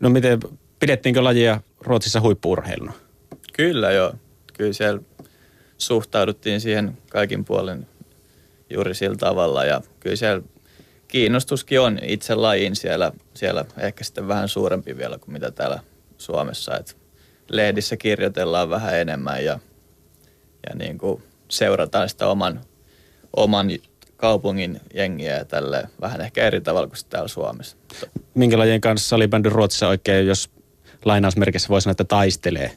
No miten, pidettiinkö lajia Ruotsissa huippuurheiluna? Kyllä joo. Kyllä siellä suhtauduttiin siihen kaikin puolin juuri sillä tavalla ja kyllä siellä kiinnostuskin on itse lajiin siellä, siellä ehkä sitten vähän suurempi vielä kuin mitä täällä Suomessa. Et lehdissä kirjoitellaan vähän enemmän ja, ja niin kuin seurataan sitä oman, oman kaupungin jengiä ja tälle vähän ehkä eri tavalla kuin täällä Suomessa. Minkä lajien kanssa salibändy Ruotsissa oikein, jos lainausmerkissä voi sanoa, että taistelee?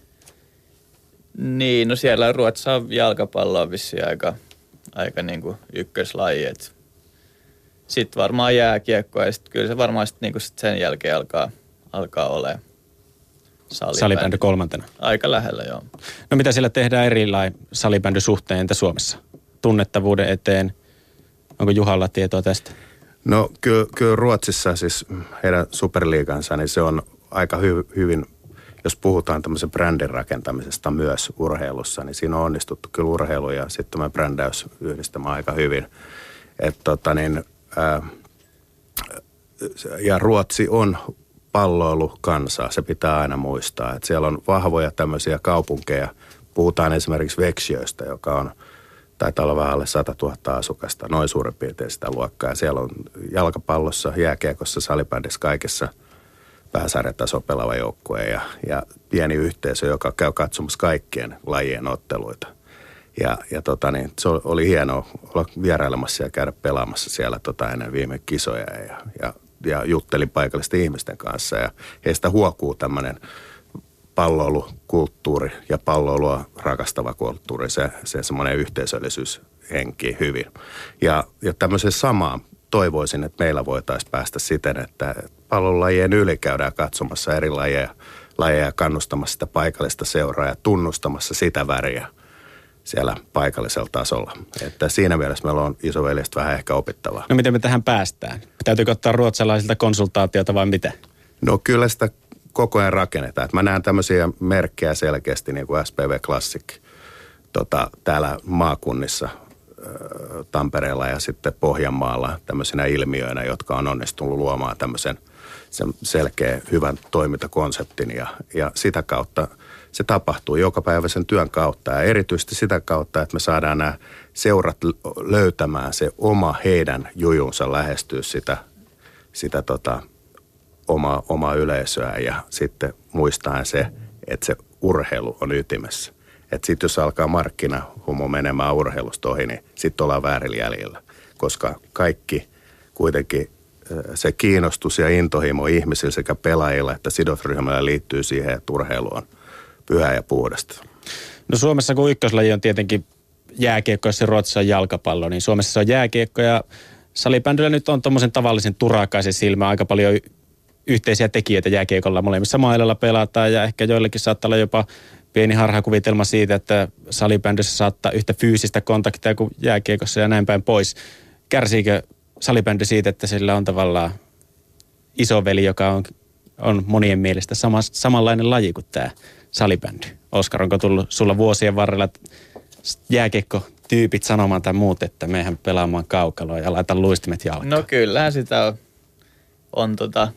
Niin, no siellä Ruotsissa on jalkapalloa vissiin aika, aika niin kuin ykköslaji, sitten varmaan jääkiekkoa ja sitten kyllä se varmaan sit niinku sit sen jälkeen alkaa, alkaa olemaan salibändi. salibändi kolmantena. Aika lähellä, joo. No mitä siellä tehdään erilain salibändy suhteen entä Suomessa? Tunnettavuuden eteen, onko Juhalla tietoa tästä? No kyllä, kyllä Ruotsissa siis heidän superliigansa, niin se on aika hy, hyvin, jos puhutaan tämmöisen brändin rakentamisesta myös urheilussa, niin siinä on onnistuttu kyllä urheilu ja sitten tämä brändäys yhdistämään aika hyvin. Että tota niin, ja Ruotsi on palloilukansa, se pitää aina muistaa. Että siellä on vahvoja tämmöisiä kaupunkeja. Puhutaan esimerkiksi Veksiöistä, joka on, taitaa olla vähän alle 100 000 asukasta, noin suurin piirtein sitä luokkaa. Ja siellä on jalkapallossa, jääkiekossa, salibändissä, kaikessa pääsarjataso pelaava joukkue ja, ja pieni yhteisö, joka käy katsomassa kaikkien lajien otteluita. Ja, ja tota niin, se oli hienoa olla vierailemassa ja käydä pelaamassa siellä tota ennen viime kisoja ja, ja, ja juttelin paikallisten ihmisten kanssa ja heistä huokuu tämmöinen palloilukulttuuri ja palloilua rakastava kulttuuri, se, se semmoinen yhteisöllisyyshenki hyvin. Ja, ja tämmöisen samaan toivoisin, että meillä voitaisiin päästä siten, että pallolajien yli käydään katsomassa eri lajeja, lajeja kannustamassa sitä paikallista seuraa ja tunnustamassa sitä väriä siellä paikallisella tasolla. Että siinä mielessä meillä on isoveljestä vähän ehkä opittavaa. No miten me tähän päästään? Täytyykö ottaa ruotsalaisilta konsultaatiota vai mitä? No kyllä sitä koko ajan rakennetaan. Että mä näen tämmöisiä merkkejä selkeästi niin kuin SPV Classic tota, täällä maakunnissa Tampereella ja sitten Pohjanmaalla tämmöisenä ilmiöinä, jotka on onnistunut luomaan tämmöisen sen selkeä hyvän toimintakonseptin ja, ja sitä kautta se tapahtuu joka päivä sen työn kautta ja erityisesti sitä kautta, että me saadaan nämä seurat löytämään se oma heidän jujunsa lähestyä sitä, sitä tota, oma, omaa yleisöä ja sitten muistaen se, että se urheilu on ytimessä. Että sitten jos alkaa markkinahumo menemään urheilusta ohi, niin sitten ollaan väärillä jäljellä. Koska kaikki kuitenkin se kiinnostus ja intohimo ihmisillä sekä pelaajilla että sidosryhmällä liittyy siihen, että urheilu on pyhä ja puhdasta. No Suomessa kun ykköslaji on tietenkin jääkiekko ja se Ruotsissa on jalkapallo, niin Suomessa se on jääkiekko ja salibändillä nyt on tuommoisen tavallisen turakaisen silmä aika paljon yhteisiä tekijöitä jääkiekolla. Molemmissa mailalla pelataan ja ehkä joillekin saattaa olla jopa pieni harhakuvitelma siitä, että salibändissä saattaa yhtä fyysistä kontaktia kuin jääkiekossa ja näin päin pois. Kärsiikö salibändi siitä, että sillä on tavallaan isoveli, joka on, on monien mielestä sama, samanlainen laji kuin tämä salibändi? Oskar, onko tullut sulla vuosien varrella jääkiekko tyypit sanomaan tai muut, että mehän pelaamaan kaukaloa ja laita luistimet jalkaan? No kyllähän sitä on, on tota,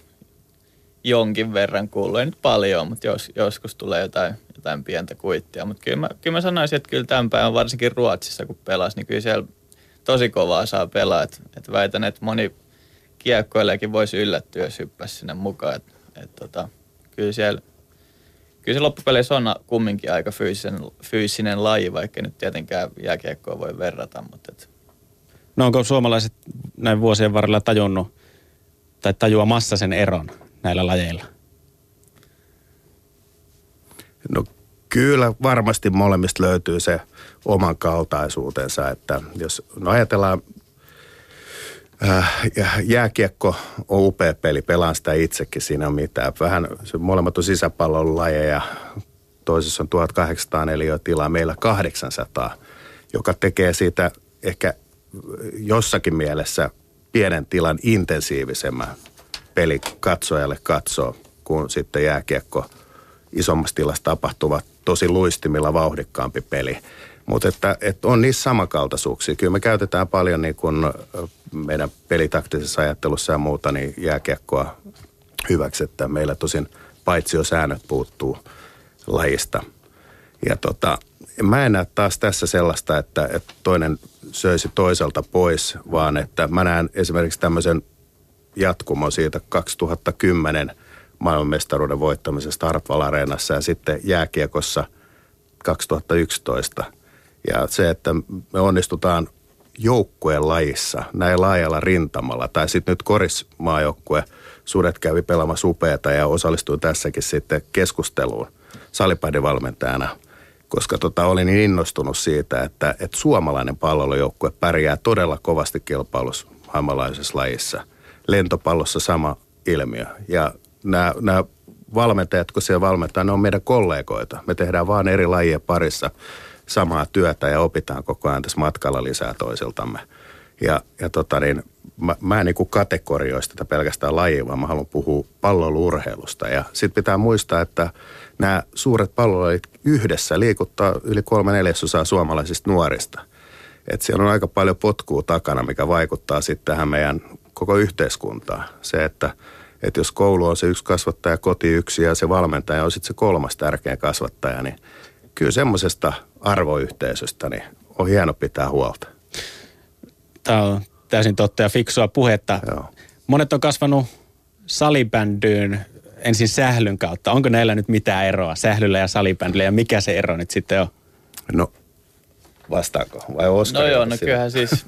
jonkin verran kuullut. Ei nyt paljon, mutta jos, joskus tulee jotain, jotain pientä kuittia. Mutta kyllä kyllä mä sanoisin, että kyllä tämän päivän varsinkin Ruotsissa, kun pelasi, niin kyllä siellä tosi kovaa saa pelaa. Et, et väitän, että moni kiekkoillekin voisi yllättyä, jos hyppäisi sinne mukaan. Et, et tota, kyllä siellä kyllä se loppupeleissä on kumminkin aika fyysinen, fyysinen laji, vaikka nyt tietenkään jääkiekkoa voi verrata. Mutta et. No onko suomalaiset näin vuosien varrella tajunnut tai tajuamassa sen eron näillä lajeilla? No kyllä varmasti molemmista löytyy se oman kaltaisuutensa, että jos no ajatellaan äh, jääkiekko on upea peli, pelaan sitä itsekin siinä on mitään. Vähän se molemmat on sisäpallon lajeja, toisessa on 1804 tilaa, meillä 800, joka tekee siitä ehkä jossakin mielessä pienen tilan intensiivisemmän peli katsojalle katsoo, kun sitten jääkiekko isommassa tilassa tapahtuva tosi luistimilla vauhdikkaampi peli. Mutta että, että on niissä samankaltaisuuksia. Kyllä me käytetään paljon niin kuin meidän pelitaktisessa ajattelussa ja muuta niin jääkiekkoa hyväksi, että meillä tosin paitsi jo säännöt puuttuu lajista. Ja tota, mä en näe taas tässä sellaista, että, että toinen söisi toiselta pois, vaan että mä näen esimerkiksi tämmöisen jatkumo siitä 2010 maailmanmestaruuden voittamisesta Hartwall Areenassa ja sitten jääkiekossa 2011. Ja se, että me onnistutaan joukkueen lajissa näin laajalla rintamalla, tai sitten nyt korismaajoukkue, Sudet kävi pelaamassa upeata ja osallistuin tässäkin sitten keskusteluun salipädivalmentajana, koska tota, olin niin innostunut siitä, että, että suomalainen palvelujoukkue pärjää todella kovasti kilpailussa maailmanlaajuisessa lajissa – lentopallossa sama ilmiö. Ja nämä, nämä valmentajat, kun siellä valmentaa, ne on meidän kollegoita. Me tehdään vaan eri lajien parissa samaa työtä ja opitaan koko ajan tässä matkalla lisää toisiltamme. Ja, ja tota niin, mä, mä en niin kategorioista tätä pelkästään lajia, vaan mä haluan puhua pallolurheilusta. Ja sitten pitää muistaa, että nämä suuret pallolajit yhdessä liikuttaa yli kolme neljäsosaa suomalaisista nuorista. Et siellä on aika paljon potkua takana, mikä vaikuttaa sitten tähän meidän koko yhteiskuntaa. Se, että, että jos koulu on se yksi kasvattaja, koti yksi ja se valmentaja on sitten se kolmas tärkeä kasvattaja, niin kyllä semmoisesta arvoyhteisöstä niin on hieno pitää huolta. Tämä on täysin totta ja fiksua puhetta. Joo. Monet on kasvanut salibändyyn ensin sählyn kautta. Onko näillä nyt mitään eroa, sählyllä ja salibändillä, ja mikä se ero nyt sitten on? No, vastaako? Vai Oskari? No joo, no kyllähän siis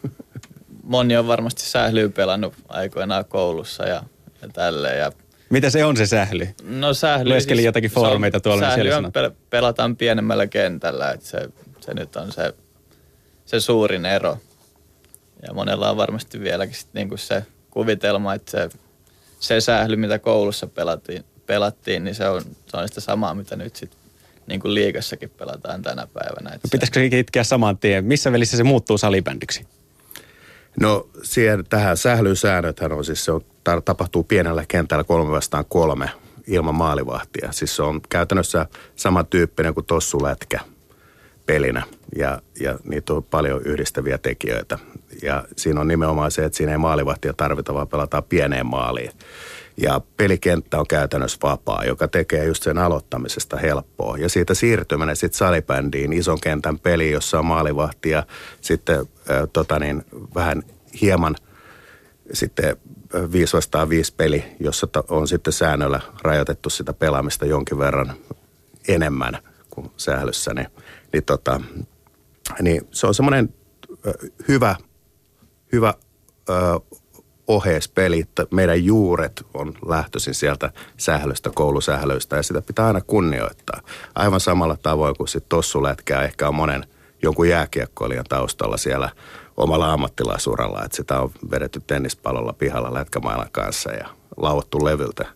moni on varmasti sählyä pelannut aikoinaan koulussa ja, ja tälleen. Ja Mitä se on se sähly? No sähly... Lueskelin jotakin se on- foorumeita tuolla, niin Sähly on pel- pelataan pienemmällä kentällä, että se, se nyt on se, se suurin ero. Ja monella on varmasti vieläkin sit niinku se kuvitelma, että se, se sähly, mitä koulussa pelattiin, pelattiin niin se on, se on sitä samaa, mitä nyt sitten niin kuin liigassakin pelataan tänä päivänä. No, pitäisikö se kitkeä saman tien? Missä välissä se muuttuu salibändiksi? No siihen, tähän sählysäännöthän on siis se on, tapahtuu pienellä kentällä kolme vastaan kolme ilman maalivahtia. Siis se on käytännössä samantyyppinen kuin tossulätkä pelinä ja, ja niitä on paljon yhdistäviä tekijöitä. Ja siinä on nimenomaan se, että siinä ei maalivahtia tarvita, vaan pelataan pieneen maaliin. Ja pelikenttä on käytännössä vapaa, joka tekee just sen aloittamisesta helppoa. Ja siitä siirtyminen sitten salibändiin, ison kentän peli, jossa on maalivahti ja sitten tota niin, vähän hieman sitten ö, 5 vastaan 5 peli, jossa on sitten säännöllä rajoitettu sitä pelaamista jonkin verran enemmän kuin sählyssä, niin, niin, tota, niin se on semmoinen hyvä, hyvä ö, oheispeli, meidän juuret on lähtöisin sieltä sählöstä, koulusählöistä ja sitä pitää aina kunnioittaa. Aivan samalla tavoin kuin sitten tossulätkää ehkä on monen jonkun jääkiekkoilijan taustalla siellä omalla ammattilaisuralla, että sitä on vedetty tennispallolla pihalla lätkämailan kanssa ja lauottu levyltä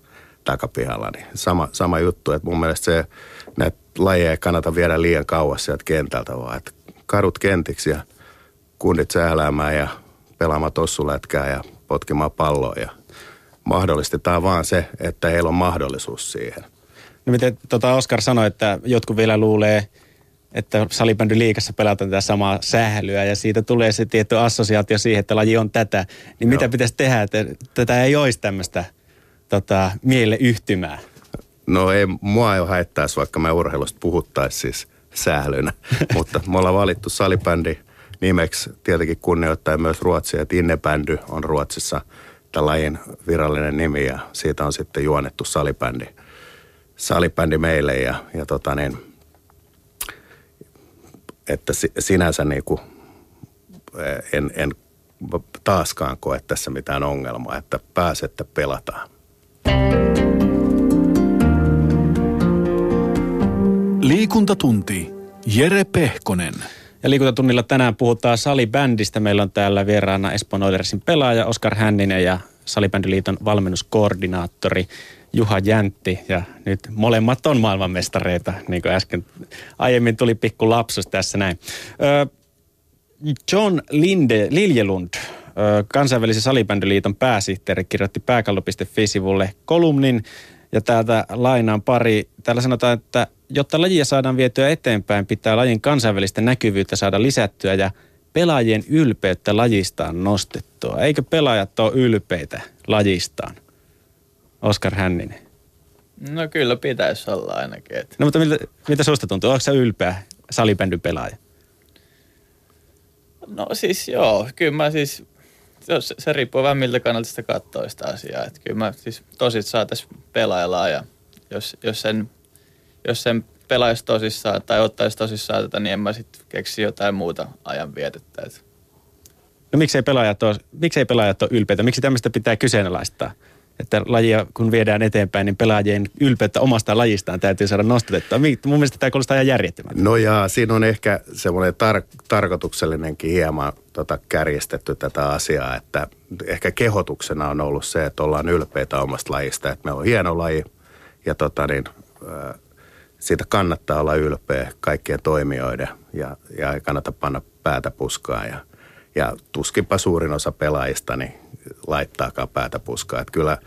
takapihalla, niin sama, sama juttu, että mun mielestä se, näitä lajeja ei kannata viedä liian kauas sieltä kentältä, vaan että kadut kentiksi ja kundit sähläämään ja pelaamaan tossulätkää ja potkimaan palloa ja mahdollistetaan vaan se, että heillä on mahdollisuus siihen. No miten tota Oskar sanoi, että jotkut vielä luulee, että salibändy liikassa pelataan tätä samaa sählyä ja siitä tulee se tietty assosiaatio siihen, että laji on tätä. Niin mitä Joo. pitäisi tehdä, että tätä ei olisi tämmöistä tota, mieleyhtymää? No ei, mua ei haittaisi, vaikka me urheilusta puhuttaisiin siis sählynä, mutta me ollaan valittu salibändi nimeksi tietenkin kunnioittaa myös Ruotsia, että Innebändy on Ruotsissa lajin virallinen nimi ja siitä on sitten juonettu salibändi, salibändi meille ja, ja tota niin, että si, sinänsä niin kuin, en, en taaskaan koe tässä mitään ongelmaa, että pääsette pelataan. Liikuntatunti. Jere Pehkonen. Ja liikuntatunnilla tänään puhutaan salibändistä. Meillä on täällä vieraana Espoon Oilersin pelaaja Oskar Hänninen ja Salibändiliiton valmennuskoordinaattori Juha Jäntti. Ja nyt molemmat on maailmanmestareita, niin kuin äsken aiemmin tuli pikku lapsus tässä näin. John Linde, Liljelund, kansainvälisen salibändiliiton pääsihteeri, kirjoitti pääkallo.fi-sivulle kolumnin, ja täältä lainaan pari. Täällä sanotaan, että jotta lajia saadaan vietyä eteenpäin, pitää lajin kansainvälistä näkyvyyttä saada lisättyä ja pelaajien ylpeyttä lajistaan nostettua. Eikö pelaajat ole ylpeitä lajistaan? Oskar Hänninen. No kyllä pitäisi olla ainakin. Et. No mutta miltä, miltä susta tuntuu? Onko sä ylpeä salibändyn pelaaja? No siis joo, kyllä mä siis, se, se riippuu vähän miltä kannalta sitä katsoo sitä asiaa. Että kyllä mä siis tosit saataisiin pelaillaan ja jos, jos sen, jos sen pelaisi tosissaan tai ottaisi tosissaan tätä, niin en mä sitten keksi jotain muuta ajan vietettä. Et. No miksei pelaajat ole, miksei pelaajat ole ylpeitä? Miksi tämmöistä pitää kyseenalaistaa? Että lajia kun viedään eteenpäin, niin pelaajien ylpeyttä omasta lajistaan täytyy saada nostatettua. Mi- Mun mielestä tämä kuulostaa ihan järjettömältä. No ja siinä on ehkä semmoinen tar- tarkoituksellinenkin hieman tota, kärjestetty tätä asiaa, että ehkä kehotuksena on ollut se, että ollaan ylpeitä omasta lajista, että me on hieno laji ja tota niin, äh, siitä kannattaa olla ylpeä kaikkien toimijoiden ja, ja ei kannata panna päätä puskaan ja, ja tuskinpa suurin osa pelaajista niin laittaakaan päätä puskaan. Että kyllä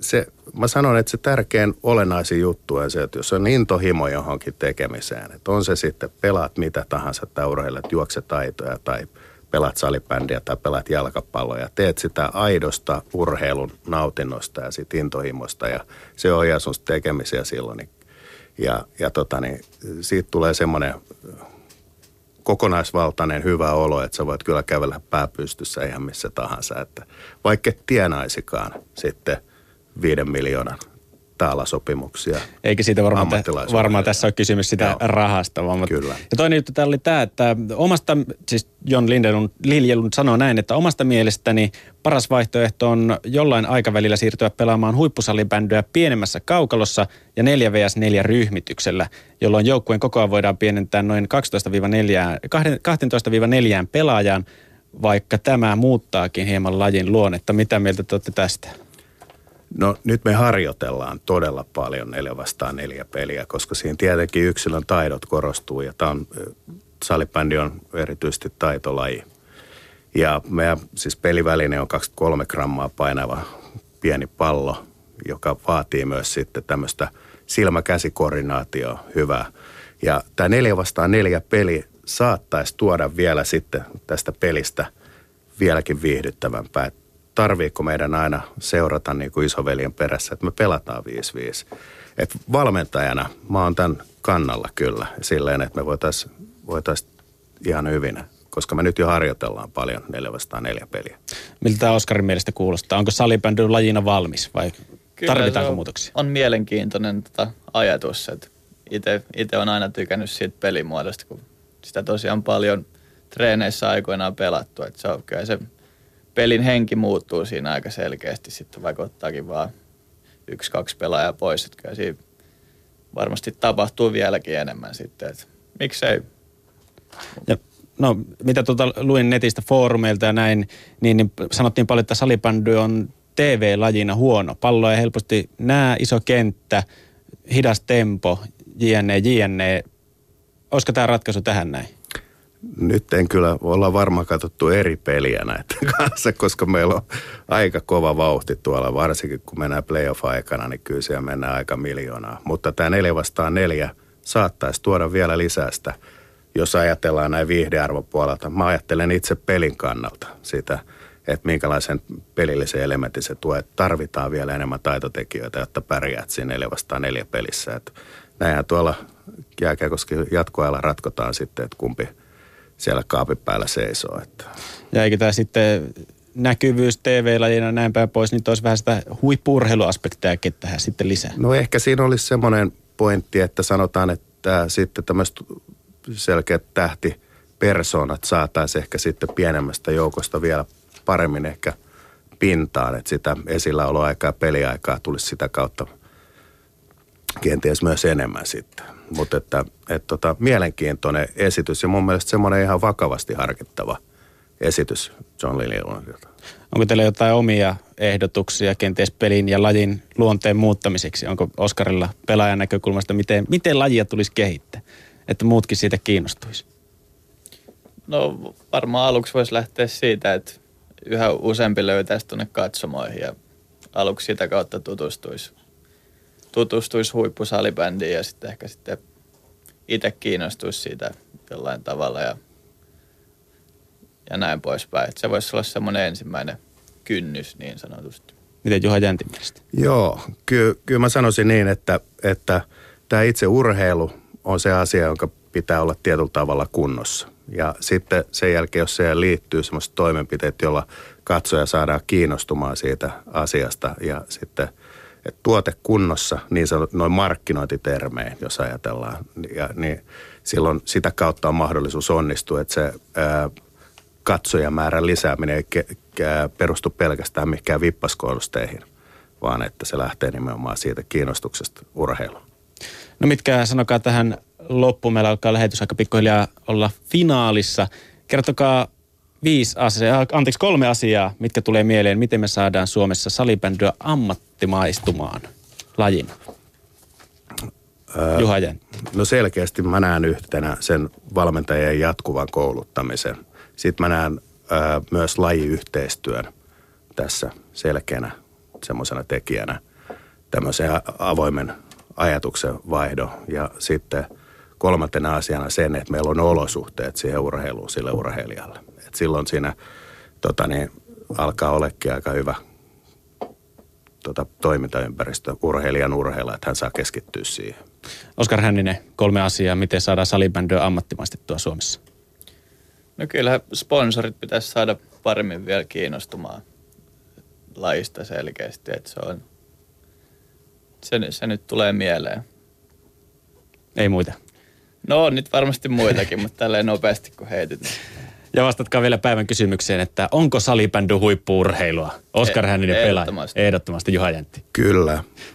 se, mä sanon, että se tärkein olennaisin juttu on se, että jos on intohimo johonkin tekemiseen, että on se sitten pelaat mitä tahansa tai urheilet juoksetaitoja tai pelaat salibändiä tai pelaat jalkapalloa ja teet sitä aidosta urheilun nautinnosta ja sit intohimosta ja se ohjaa sun tekemisiä silloin. Niin, ja, ja tota niin, siitä tulee semmoinen kokonaisvaltainen hyvä olo, että sä voit kyllä kävellä pääpystyssä ihan missä tahansa. Että vaikka et tienaisikaan sitten viiden miljoonan taalasopimuksia. Eikä siitä varmaan, tä, ammattilaisuudelle. varmaan tässä on kysymys sitä Joo. rahasta. Vaan, mutta- Kyllä. Ja toinen juttu täällä oli tämä, että omasta, siis John Lindelund, Liljelund sanoo näin, että omasta mielestäni paras vaihtoehto on jollain aikavälillä siirtyä pelaamaan huippusalibändyä pienemmässä kaukalossa ja 4 vs 4 ryhmityksellä, jolloin joukkueen kokoa voidaan pienentää noin 12-4, 12-4 pelaajaan, vaikka tämä muuttaakin hieman lajin luonnetta. Mitä mieltä te olette tästä? No nyt me harjoitellaan todella paljon neljä vastaan neljä peliä, koska siinä tietenkin yksilön taidot korostuu ja tämä on, salibändi on erityisesti taitolaji. Ja meidän siis peliväline on 23 grammaa painava pieni pallo, joka vaatii myös sitten tämmöistä silmäkäsikoordinaatioa hyvää. Ja tämä neljä vastaan neljä peli saattaisi tuoda vielä sitten tästä pelistä vieläkin viihdyttävämpää. Tarviiko meidän aina seurata niin kuin isoveljen perässä, että me pelataan 5-5. Et valmentajana mä oon tämän kannalla kyllä silleen, että me voitaisiin voitais ihan hyvin, koska me nyt jo harjoitellaan paljon 4 vastaan 4 peliä. Miltä tämä Oskarin mielestä kuulostaa? Onko salibändy lajina valmis vai Kyllä tarvitaanko on, muutoksia? On mielenkiintoinen tota ajatus, että itse on aina tykännyt siitä pelimuodosta, kun sitä tosiaan paljon treeneissä aikoinaan pelattu. Että se on, kyllä se pelin henki muuttuu siinä aika selkeästi sitten, vaikka ottaakin vaan yksi, kaksi pelaajaa pois. Että kyllä siinä varmasti tapahtuu vieläkin enemmän sitten. Että miksei? Ja, no, mitä tuota luin netistä foorumeilta ja näin, niin, niin sanottiin paljon, että salibändy on TV-lajina huono. Pallo ei helposti näe, iso kenttä, hidas tempo, jne, jne. Olisiko tämä ratkaisu tähän näin? Nyt en kyllä, olla varmaan katsottu eri peliä näiden kanssa, koska meillä on aika kova vauhti tuolla, varsinkin kun mennään playoff-aikana, niin kyllä siellä mennään aika miljoonaa. Mutta tämä neljä vastaan neljä saattaisi tuoda vielä lisästä, jos ajatellaan näin viihdearvon puolelta. Mä ajattelen itse pelin kannalta sitä, että minkälaisen pelillisen elementin se tuo, että tarvitaan vielä enemmän taitotekijöitä, jotta pärjäät siinä neljä vastaan neljä pelissä. Että näinhän tuolla jääkäkoskin jatkoajalla ratkotaan sitten, että kumpi siellä kaapin päällä seisoo. Että. Ja eikö tämä sitten näkyvyys TV-lajina ja näin päin pois, niin toisi vähän sitä huippurheiluaspektiakin tähän sitten lisää. No ehkä siinä olisi semmoinen pointti, että sanotaan, että sitten tämmöiset selkeät tähtipersonat saataisiin ehkä sitten pienemmästä joukosta vielä paremmin ehkä pintaan, että sitä esilläoloaikaa ja peliaikaa tulisi sitä kautta kenties myös enemmän sitten. Mutta että, että tota, mielenkiintoinen esitys ja mun mielestä semmoinen ihan vakavasti harkittava esitys John Liljelundilta. Onko teillä jotain omia ehdotuksia kenties pelin ja lajin luonteen muuttamiseksi? Onko Oskarilla pelaajan näkökulmasta, miten, miten lajia tulisi kehittää, että muutkin siitä kiinnostuisi? No varmaan aluksi voisi lähteä siitä, että yhä useampi löytäisi tuonne katsomoihin ja aluksi sitä kautta tutustuisi, tutustuisi huippusalibändiin ja sitten ehkä sitten itse kiinnostuisi siitä jollain tavalla ja, ja näin poispäin. Et se voisi olla semmoinen ensimmäinen kynnys niin sanotusti. Miten Juha Jäntin mielestä? Joo, ky- kyllä mä sanoisin niin, että, että tämä itse urheilu on se asia, jonka pitää olla tietyllä tavalla kunnossa. Ja sitten sen jälkeen, jos siihen liittyy semmoiset toimenpiteet, joilla katsoja saadaan kiinnostumaan siitä asiasta ja sitten että tuote kunnossa, niin sanot, noin markkinointitermejä, jos ajatellaan, ja, niin silloin sitä kautta on mahdollisuus onnistua, että se ää, katsojamäärän lisääminen ei ke, ke, perustu pelkästään mihinkään vippaskoulusteihin, vaan että se lähtee nimenomaan siitä kiinnostuksesta urheiluun. No mitkä sanokaa tähän loppuun. Meillä alkaa lähetys aika pikkuhiljaa olla finaalissa. Kertokaa viisi asiaa, anteeksi kolme asiaa, mitkä tulee mieleen, miten me saadaan Suomessa salibändyä ammattimaistumaan lajina. Öö, Juha Jän. No selkeästi mä näen yhtenä sen valmentajien jatkuvan kouluttamisen. Sitten mä näen ää, myös lajiyhteistyön tässä selkeänä semmoisena tekijänä, tämmöisen avoimen ajatuksen vaihdo. Ja sitten kolmantena asiana sen, että meillä on olosuhteet siihen urheiluun sille urheilijalle. Et silloin siinä tota niin, alkaa olekin aika hyvä tota, toimintaympäristö urheilijan urheilla, että hän saa keskittyä siihen. Oskar Hänninen, kolme asiaa, miten saadaan salibändyä ammattimaistettua Suomessa. No kyllä sponsorit pitäisi saada paremmin vielä kiinnostumaan lajista selkeästi, että se on, Se, se nyt tulee mieleen. Ei muita. No on nyt varmasti muitakin, mutta tälleen nopeasti kun heitit. Ja vastatkaa vielä päivän kysymykseen, että onko salibändy huippuurheilua? Oskar E- Hänninen pelaaja. ehdottomasti. Ehdottomasti Juha Jäntti. Kyllä.